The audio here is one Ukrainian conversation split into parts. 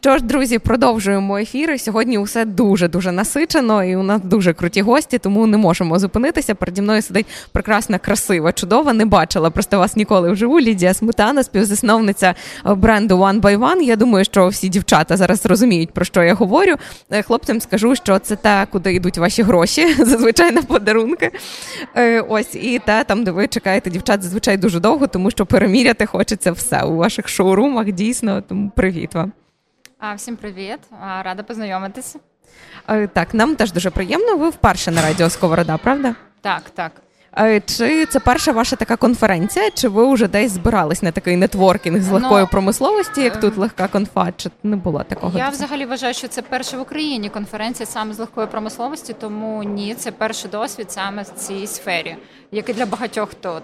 Що ж, друзі, продовжуємо ефіри. Сьогодні усе дуже дуже насичено, і у нас дуже круті гості, тому не можемо зупинитися. Переді мною сидить прекрасна, красива, чудова. Не бачила просто вас ніколи вживу. Лідія Сметана, співзасновниця бренду One by One. Я думаю, що всі дівчата зараз розуміють, про що я говорю. Е, хлопцям скажу, що це те, куди йдуть ваші гроші, зазвичай на подарунки. Е, ось і те, там, де ви чекаєте дівчат, зазвичай дуже довго, тому що переміряти хочеться все у ваших шоурумах. Дійсно, тому привіт вам. Всім привіт, рада познайомитися. Так, нам теж дуже приємно. Ви вперше на радіо Сковорода, правда? Так, так. Чи це перша ваша така конференція? Чи ви вже десь збирались на такий нетворкінг з легкої ну, промисловості, як тут ем, легка конфа? Чи не було такого? Я взагалі вважаю, що це перша в Україні конференція саме з легкої промисловості, тому ні, це перший досвід саме в цій сфері, як і для багатьох тут.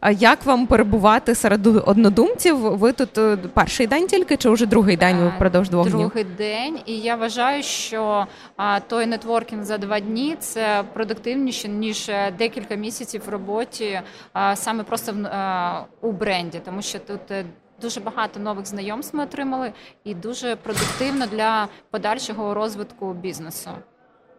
А як вам перебувати серед однодумців? Ви тут е, перший день тільки чи вже другий день е, впродовж двох днів? Другий день, і я вважаю, що той нетворкінг за два дні це продуктивніше ніж е, декілька місяців в роботі, саме просто у бренді, тому що тут. Дуже багато нових знайомств ми отримали, і дуже продуктивно для подальшого розвитку бізнесу.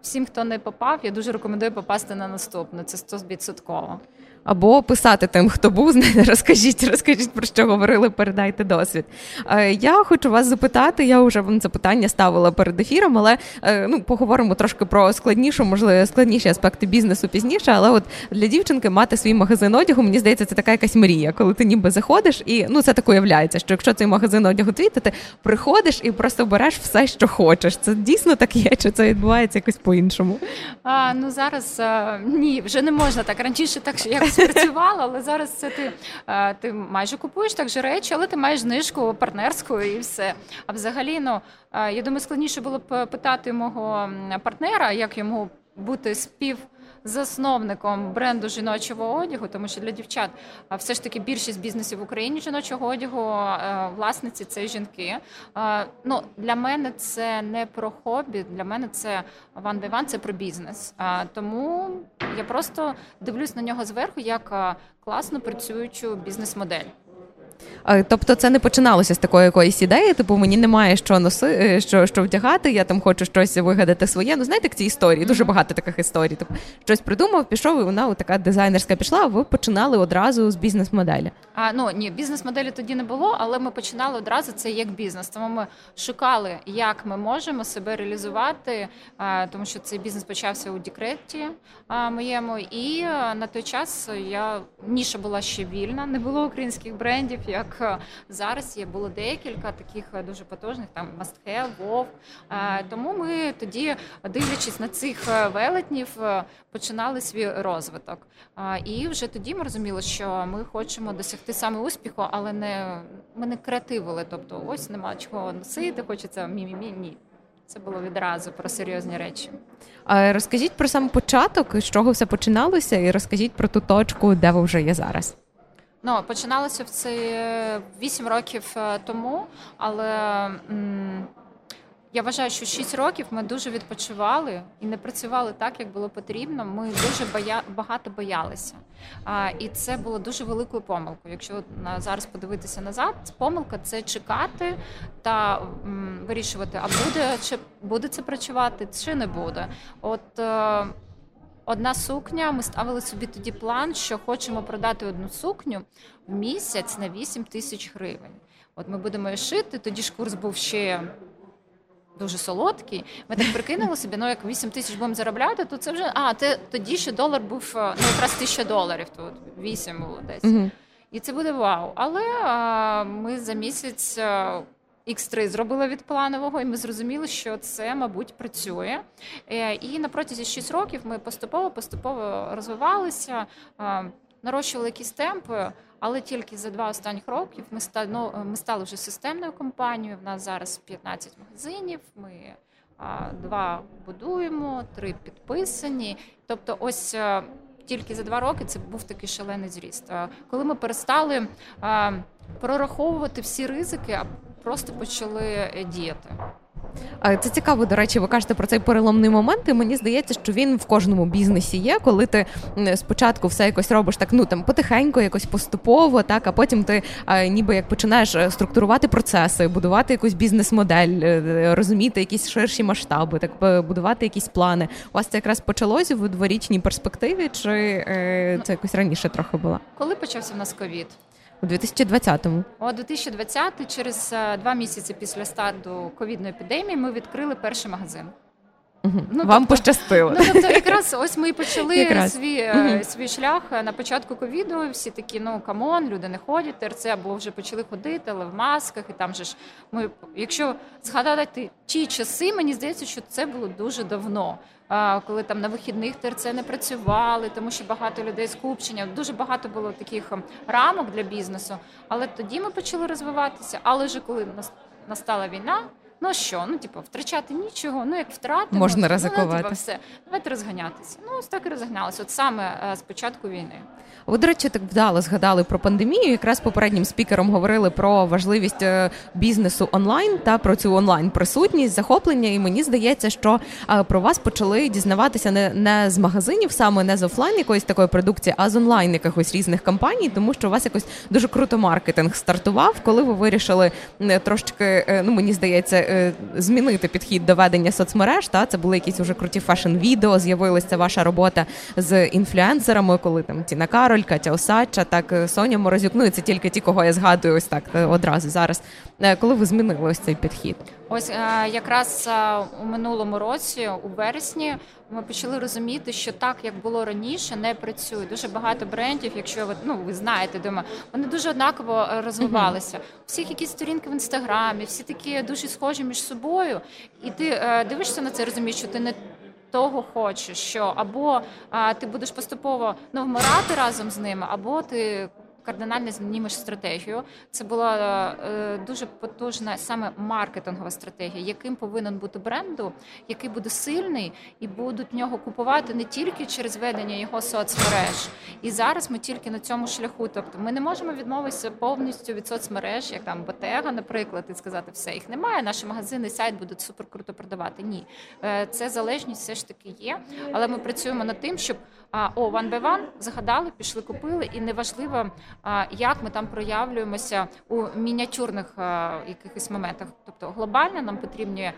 Всім, хто не попав, я дуже рекомендую попасти на наступну. Це 100%. Або писати тим, хто був, знаєте, розкажіть, розкажіть про що говорили, передайте досвід. Е, я хочу вас запитати, я вже вам це питання ставила перед ефіром, але е, ну поговоримо трошки про складнішу, можливо, складніші аспекти бізнесу пізніше. Але от для дівчинки мати свій магазин одягу, мені здається, це така якась мрія, коли ти ніби заходиш, і ну це так уявляється, що якщо цей магазин одягу твій, то ти приходиш і просто береш все, що хочеш. Це дійсно так є, чи це відбувається якось по-іншому? А, Ну зараз а, ні, вже не можна так раніше, так як спрацювало, але зараз це ти е, ти майже купуєш так же речі, але ти маєш знижку партнерську і все. А взагалі, ну е, я думаю, складніше було б питати мого партнера, як йому бути спів засновником бренду жіночого одягу, тому що для дівчат все ж таки більшість бізнесів в Україні жіночого одягу власниці це жінки. Ну для мене це не про хобі, для мене це ван one, це про бізнес. Тому я просто дивлюсь на нього зверху як класно працюючу бізнес-модель. Тобто це не починалося з такої якоїсь ідеї, типу мені немає що носи, е, що що вдягати, я там хочу щось вигадати своє. Ну знаєте, ці історії, дуже багато таких історій. Тобто щось придумав, пішов, і вона така дизайнерська пішла. а Ви починали одразу з бізнес-моделі. А ну ні, бізнес-моделі тоді не було, але ми починали одразу це як бізнес. Тому ми шукали, як ми можемо себе реалізувати, тому що цей бізнес почався у декреті моєму. І на той час я ніша була ще вільна, не було українських брендів. Як як зараз є було декілька таких е, дуже потужних, там Мастхе, Вов. Тому ми тоді, дивлячись на цих е, велетнів, е, починали свій розвиток. І вже тоді ми розуміли, що ми хочемо досягти саме успіху, але не ми не креативили. Тобто, ось нема чого носити, хочеться мі-мі-мі. Ні. Це було відразу про серйозні речі. А Розкажіть про сам початок, з чого все починалося, і розкажіть про ту точку, де ви вже є зараз. Ну, починалося в це 8 років е, тому, але я вважаю, що 6 років ми дуже відпочивали і не працювали так, як було потрібно. Ми дуже боя... багато боялися. А, І це було дуже великою помилкою. Якщо зараз подивитися назад, помилка це чекати та м, вирішувати, а буде чи буде це працювати, чи не буде. От. Е, Одна сукня. Ми ставили собі тоді план, що хочемо продати одну сукню в місяць на 8 тисяч гривень. От ми будемо її шити. Тоді ж курс був ще дуже солодкий. Ми так прикинули собі, ну як 8 тисяч будемо заробляти, то це вже а те тоді ще долар був ну якраз тисяча доларів. Тут 8 було десь. Угу. І це буде вау. Але а, ми за місяць X3 зробила від планового, і ми зрозуміли, що це, мабуть, працює. Е, і на протязі 6 років ми поступово-поступово розвивалися, нарощували якісь темпи, але тільки за два останніх років ми стали, ну, ми стали вже системною компанією. В нас зараз 15 магазинів. Ми два будуємо, три підписані. Тобто, ось. Е, тільки за два роки це був такий шалений зріст. Коли ми перестали прораховувати всі ризики, просто почали е, діяти. Це цікаво, до речі, ви кажете про цей переломний момент. і Мені здається, що він в кожному бізнесі є, коли ти спочатку все якось робиш так, ну там потихеньку, якось поступово, так а потім ти ніби як починаєш е, структурувати процеси, будувати якусь бізнес-модель, е, розуміти якісь ширші масштаби, так будувати якісь плани. У вас це якраз почалося в дворічній перспективі, чи е, це якось раніше трохи було? Коли почався в нас ковід? У 2020-му. У 2020 через е, два місяці після старту ковідної епідемії ми відкрили перший магазин. Угу. Ну, Вам тобто, пощастило. Ну, тобто, якраз ось ми почали свій угу. свій шлях на початку ковіду. Всі такі, ну come on, люди не ходять, ТРЦ або вже почали ходити, але в масках. І там же ж ми, якщо згадати ті часи, мені здається, що це було дуже давно коли там на вихідних ТРЦ не працювали, тому що багато людей скупчення. Дуже багато було таких ем, рамок для бізнесу. Але тоді ми почали розвиватися. Але вже коли настала війна. Ну що, ну типу, втрачати нічого, ну як втрати можна ризикувати. Ну, типу, все, давайте розганятися. Ну ось так і розганялися. От саме е, з початку війни. Ви, до речі, так вдало згадали про пандемію. Якраз попереднім спікером говорили про важливість е, бізнесу онлайн та про цю онлайн присутність, захоплення. І мені здається, що е, про вас почали дізнаватися не не з магазинів, саме не з офлайн якоїсь такої продукції, а з онлайн якихось різних компаній, тому що у вас якось дуже круто маркетинг стартував, коли ви вирішили трошечки, ну мені здається. Е, змінити підхід до ведення соцмереж. Та це були якісь уже круті фешн-відео. З'явилася ваша робота з інфлюенсерами, коли там Тіна Кароль, Катя Осадча, так е, Соня Морозюк. Ну і це тільки ті, кого я згадую, ось так е, одразу зараз. Коли ви змінили ось цей підхід? Ось якраз у минулому році, у вересні, ми почали розуміти, що так як було раніше, не працює. Дуже багато брендів, якщо ви ну ви знаєте, думаю, вони дуже однаково розвивалися. Всіх якісь сторінки в інстаграмі, всі такі дуже схожі між собою, і ти е, дивишся на це, розумієш, що ти не того хочеш, що або а, ти будеш поступово ну, вмирати разом з ними, або ти кардинально змінімеш стратегію. Це була е, дуже потужна саме маркетингова стратегія, яким повинен бути бренду, який буде сильний, і будуть нього купувати не тільки через ведення його соцмереж. І зараз ми тільки на цьому шляху. Тобто ми не можемо відмовитися повністю від соцмереж, як там Ботега, наприклад, і сказати, все їх немає. Наші магазини, сайт будуть супер круто продавати. Ні, е, це залежність все ж таки є. Але ми працюємо над тим, щоб о, one by one загадали, пішли, купили, і неважливо як ми там проявлюємося у мініатюрних якихось моментах. Тобто глобально нам потрібні.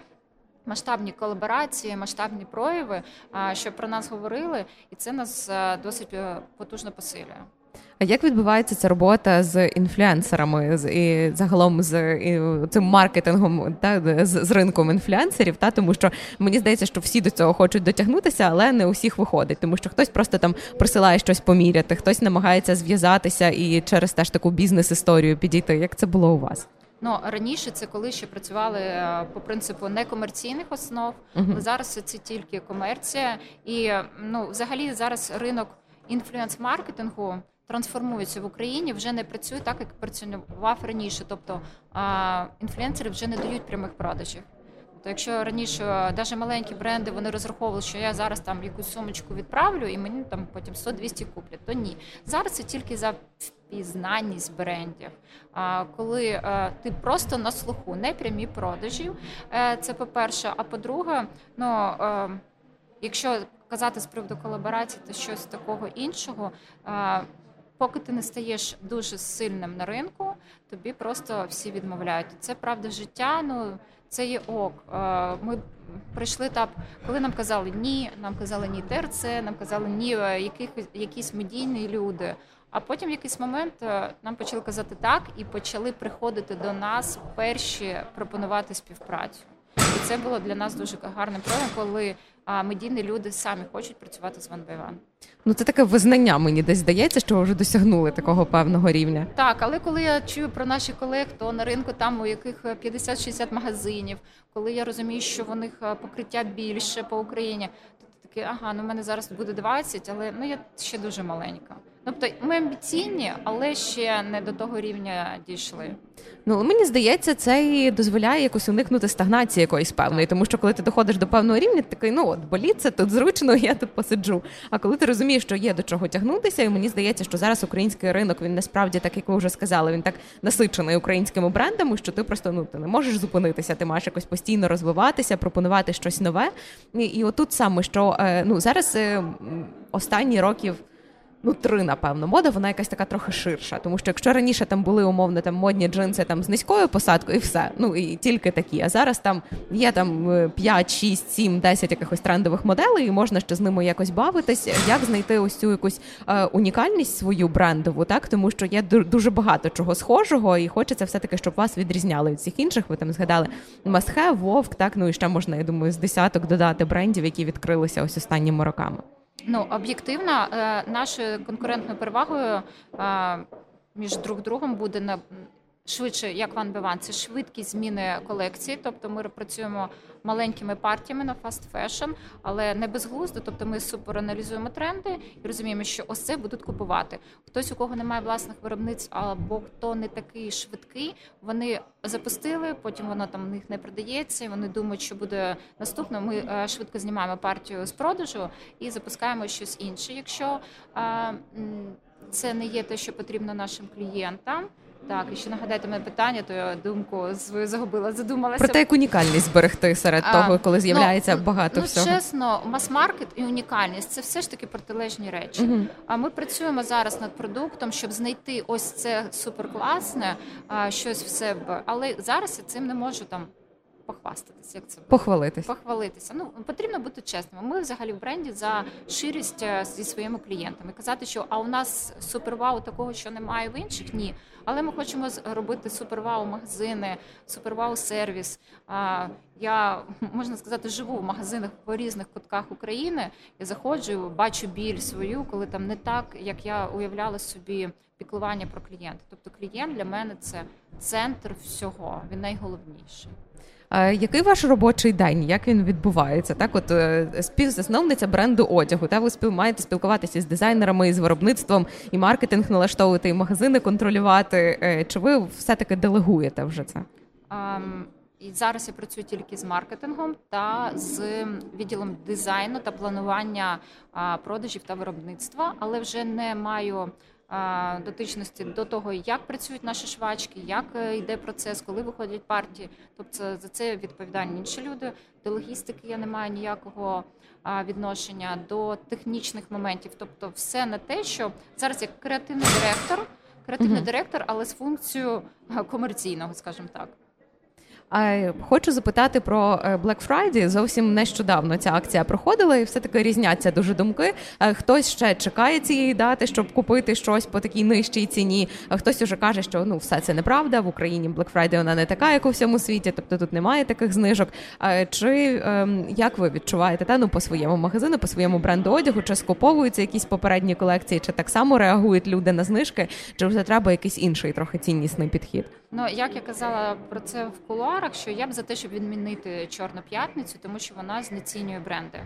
Масштабні колаборації, масштабні прояви, щоб про нас говорили, і це нас досить е, потужно посилює. А як відбувається ця робота з інфлюенсерами з і загалом з і, цим маркетингом та з, з ринком інфлюенсерів? Та тому що мені здається, що всі до цього хочуть дотягнутися, але не усіх виходить, тому що хтось просто там присилає щось поміряти, хтось намагається зв'язатися і через теж таку бізнес-історію підійти. Як це було у вас? Ну раніше це коли ще працювали е, по принципу некомерційних основ. Uh-huh. Зараз це тільки комерція, і ну взагалі зараз ринок інфлюенс-маркетингу трансформується в Україні, вже не працює так, як працював раніше. Тобто інфлюенсери вже не дають прямих продажів. То якщо раніше навіть маленькі бренди вони розраховували, що я зараз там якусь сумочку відправлю, і мені там потім 100-200 куплять, то ні. Зараз це тільки за впізнанність брендів. Коли е, ти просто на слуху, не прямі продажів, е, це по-перше. А по-друге, ну е, якщо казати з приводу колаборації, то щось такого іншого поки ти не стаєш дуже сильним на ринку, тобі просто всі відмовляють. Це правда життя. Ну це є ок. Ми прийшли етап, коли нам казали ні, нам казали ні ТРЦ, нам казали ні, е, яких якісь медійні люди. А потім в якийсь момент е, нам почали казати так і почали приходити до нас перші пропонувати співпрацю. І це було для нас дуже гарним проявом, коли а медійні люди самі хочуть працювати з One. Ну це таке визнання. Мені десь здається, що ви вже досягнули такого певного рівня. Так, але коли я чую про наших колег, то на ринку там у яких 50-60 магазинів, коли я розумію, що в них е, покриття більше по Україні, то ти такий, ага, ну в мене зараз буде 20, але ну я ще дуже маленька. Тобто ми амбіційні, але ще не до того рівня дійшли. Ну мені здається, це і дозволяє якось уникнути стагнації якоїсь певної, тому що коли ти доходиш до певного рівня, ти такий, ну от боліться, тут зручно, я тут посиджу. А коли ти розумієш, що є до чого тягнутися, і мені здається, що зараз український ринок він насправді, так як ви вже сказали, він так насичений українськими брендами, що ти просто ну ти не можеш зупинитися, ти маєш якось постійно розвиватися, пропонувати щось нове. І, і отут саме що е, ну зараз е, останні років ну три, напевно, мода, вона якась така трохи ширша. Тому що якщо раніше там були умовно там модні джинси там з низькою посадкою, і все, ну і тільки такі. А зараз там є там 5, 6, 7, 10 якихось трендових моделей, і можна ще з ними якось бавитись. Як знайти ось цю якусь е, унікальність свою брендову, так тому що є дуже багато чого схожого, і хочеться все таки, щоб вас відрізняли від всіх інших. Ви там згадали Масхе, Вовк, так ну і ще можна, я думаю, з десяток додати брендів, які відкрилися ось останніми роками. Ну, об'єктивно, е, нашою конкурентною перевагою е, між друг другом буде швидше, як One By One, це швидкість зміни колекції. Тобто ми працюємо маленькими партіями на fast fashion, але не безглуздо. Тобто ми супер аналізуємо тренди і розуміємо, що ось це будуть купувати. Хтось, у кого немає власних виробництв, або хто не такий швидкий, вони запустили, потім воно там в них не продається. і Вони думають, що буде наступно. Ми е, швидко знімаємо партію з продажу і запускаємо щось інше. Якщо це не є те, що потрібно нашим клієнтам. Так, і ще нагадайте мене питання, то я думку свою загубила, задумалася. Про те, як унікальність зберегти серед а, того, коли з'являється ну, багато ну, всього. чесно, мас-маркет і унікальність це все ж таки протилежні речі. Угу. А ми працюємо зараз над продуктом, щоб знайти ось це суперкласне, а, щось в себе. Але зараз я цим не можу там похвастатися. Як це похвалитися? Похвалитися. Ну потрібно бути чесними. Ми взагалі в бренді за ширість е, зі своїми клієнтами. Казати, що а у нас супервау такого, що немає в інших, ні. Але ми хочемо робити супервау магазини, супервау сервіс. Я можна сказати, живу в магазинах по різних кутках України. Я заходжу, бачу біль свою, коли там не так, як я уявляла собі піклування про клієнта. Тобто клієнт для мене це центр всього. Він найголовніший. Який ваш робочий день? Як він відбувається? Так, от е, співзасновниця бренду одягу. Та ви спів маєте спілкуватися з дизайнерами, з виробництвом і маркетинг налаштовувати, і магазини контролювати. Е, чи ви все таки делегуєте вже це? Um... І зараз я працюю тільки з маркетингом та з відділом дизайну та планування продажів та виробництва, але вже не маю дотичності до того, як працюють наші швачки, як е, йде процес, коли виходять партії. Тобто за це відповідальні інші люди. До логістики я не маю ніякого відношення до технічних моментів. Тобто, все на те, що зараз як креативний директор, креативний uh директор, але з функцією комерційного, скажімо так. Хочу запитати про е, Black Friday. Зовсім нещодавно ця акція проходила, і все таки різняться дуже думки. Е, хтось ще чекає цієї дати, щоб купити щось по такій нижчій ціні. А хтось уже каже, що ну все це неправда. В Україні Black Friday вона не така, як у всьому світі, тобто тут немає таких знижок. Чи ем, як ви відчуваєте та ну по своєму магазину, по своєму бренду одягу, чи скуповуються якісь попередні колекції, чи так само реагують люди на знижки, чи вже треба якийсь інший трохи ціннісний підхід? Ну як я казала про це в кулуарах, що я б за те, щоб відмінити чорну п'ятницю, тому що вона знецінює бренди.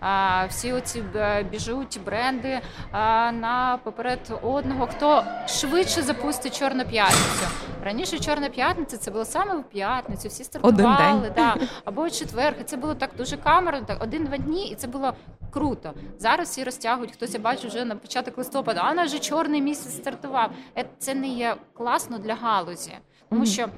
А, Всі оці е, біжуть бренди а, на поперед одного, хто швидше запустить чорну п'ятницю. Раніше чорна п'ятниця це було саме в п'ятницю. Всі стартували да, або четвер. Це було так дуже камерно, так один-два дні, і це було круто. Зараз всі розтягують. Хтось я бачу вже на початок листопада. А вже чорний місяць стартував. Е, це не є класно для галузі, тому що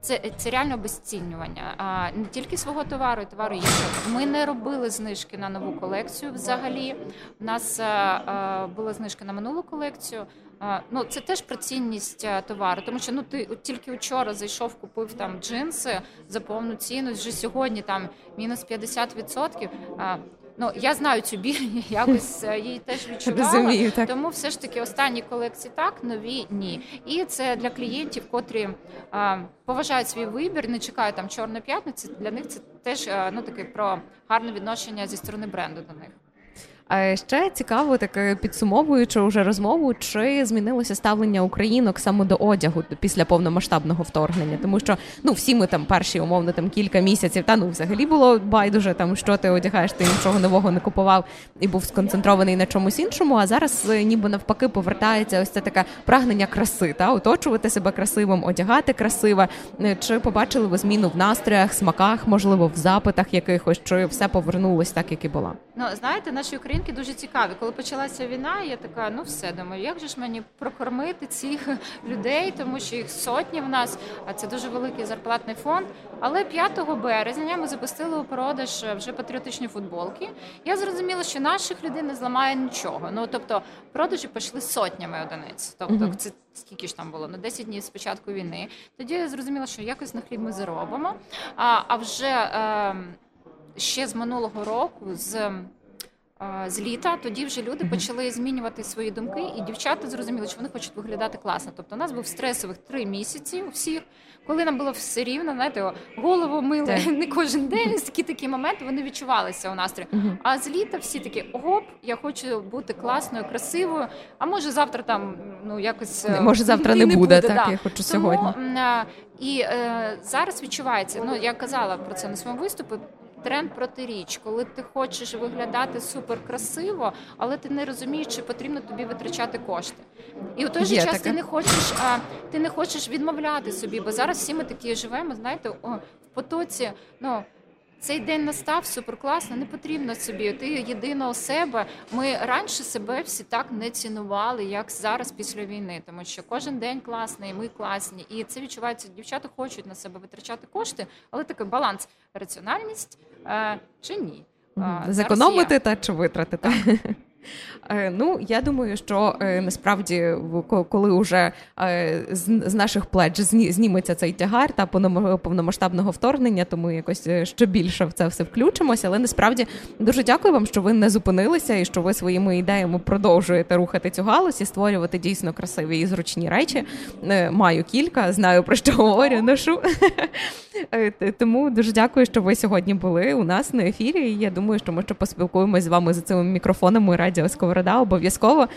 це це реально обезцінювання. А не тільки свого товару, і товару іншого. Ми не робили знижки на нову колекцію. Взагалі У нас а, а, була знижка на минулу колекцію. А, ну це теж про цінність товару, тому що ну ти от тільки вчора зайшов, купив там джинси за повну ціну. Вже сьогодні там мінус 50%. А, Ну я знаю цю біль, якось е, її теж відчувала. Розумію, так. Тому все ж таки останні колекції так, нові ні. І це для клієнтів, котрі а, поважають свій вибір, не чекають там чорної п'ятниці. Для них це теж а, ну таке про гарне відношення зі сторони бренду до них. А ще цікаво, таке підсумовуючи вже розмову, чи змінилося ставлення українок саме до одягу після повномасштабного вторгнення, тому що ну всі ми там перші умовно там кілька місяців, та ну взагалі було байдуже там, що ти одягаєш, ти нічого нового не купував і був сконцентрований на чомусь іншому. А зараз е, ніби навпаки повертається ось це таке прагнення краси, та оточувати себе красивим, одягати красиво. Е, чи побачили ви зміну в настроях, смаках, можливо, в запитах якихось, чи все повернулось так, як і було? Ну знаєте, наші українки дуже цікаві. Коли почалася війна, я така, ну все думаю, як же ж мені прокормити цих людей, тому що їх сотні в нас, а це дуже великий зарплатний фонд. Але 5 березня ми запустили у продаж вже патріотичні футболки. Я зрозуміла, що наших людей не зламає нічого. Ну тобто, продажі пішли сотнями одиниць. Тобто, це скільки ж там було на 10 днів з початку війни. Тоді я зрозуміла, що якось на хліб ми заробимо. А а вже е, ще з минулого року з з літа тоді вже люди почали змінювати свої думки, і дівчата зрозуміли, що вони хочуть виглядати класно. Тобто, у нас був стресових три місяці у всіх, коли нам було все рівно, знаєте, голову мили не кожен день. Такі такі моменти вони відчувалися у настрої. А з літа всі такі оп, я хочу бути класною, красивою. А може завтра там ну якось може завтра не, не буде. буде. Так да. я хочу Тому, сьогодні. І е, зараз відчувається. Ну я казала про це на своєму виступі тренд протиріч, коли ти хочеш виглядати супер красиво, але ти не розумієш, чи потрібно тобі витрачати кошти. І у той же Є час таке. ти не хочеш, а ти не хочеш відмовляти собі, бо зараз всі ми такі живемо, знаєте, в потоці. ну, цей день настав супер класно, не потрібно собі. Ти єдина у себе. Ми раніше себе всі так не цінували, як зараз після війни, тому що кожен день класний, ми класні, і це відчувається. Дівчата хочуть на себе витрачати кошти, але такий баланс, раціональність е, чи ні. Зекономити та чи витратити. Е, ну, я думаю, що е, насправді, коли вже е, з наших плеч зніметься цей тягар та повномасштабного вторгнення, то ми якось ще більше в це все включимося. Але насправді дуже дякую вам, що ви не зупинилися і що ви своїми ідеями продовжуєте рухати цю галузь і створювати дійсно красиві і зручні речі. Маю кілька, знаю про що говорю, ношу. Тому дуже дякую, що ви сьогодні були у нас на ефірі. Я думаю, що ми ще поспілкуємося з вами за цими мікрофонами радіо Сковорода обов'язково.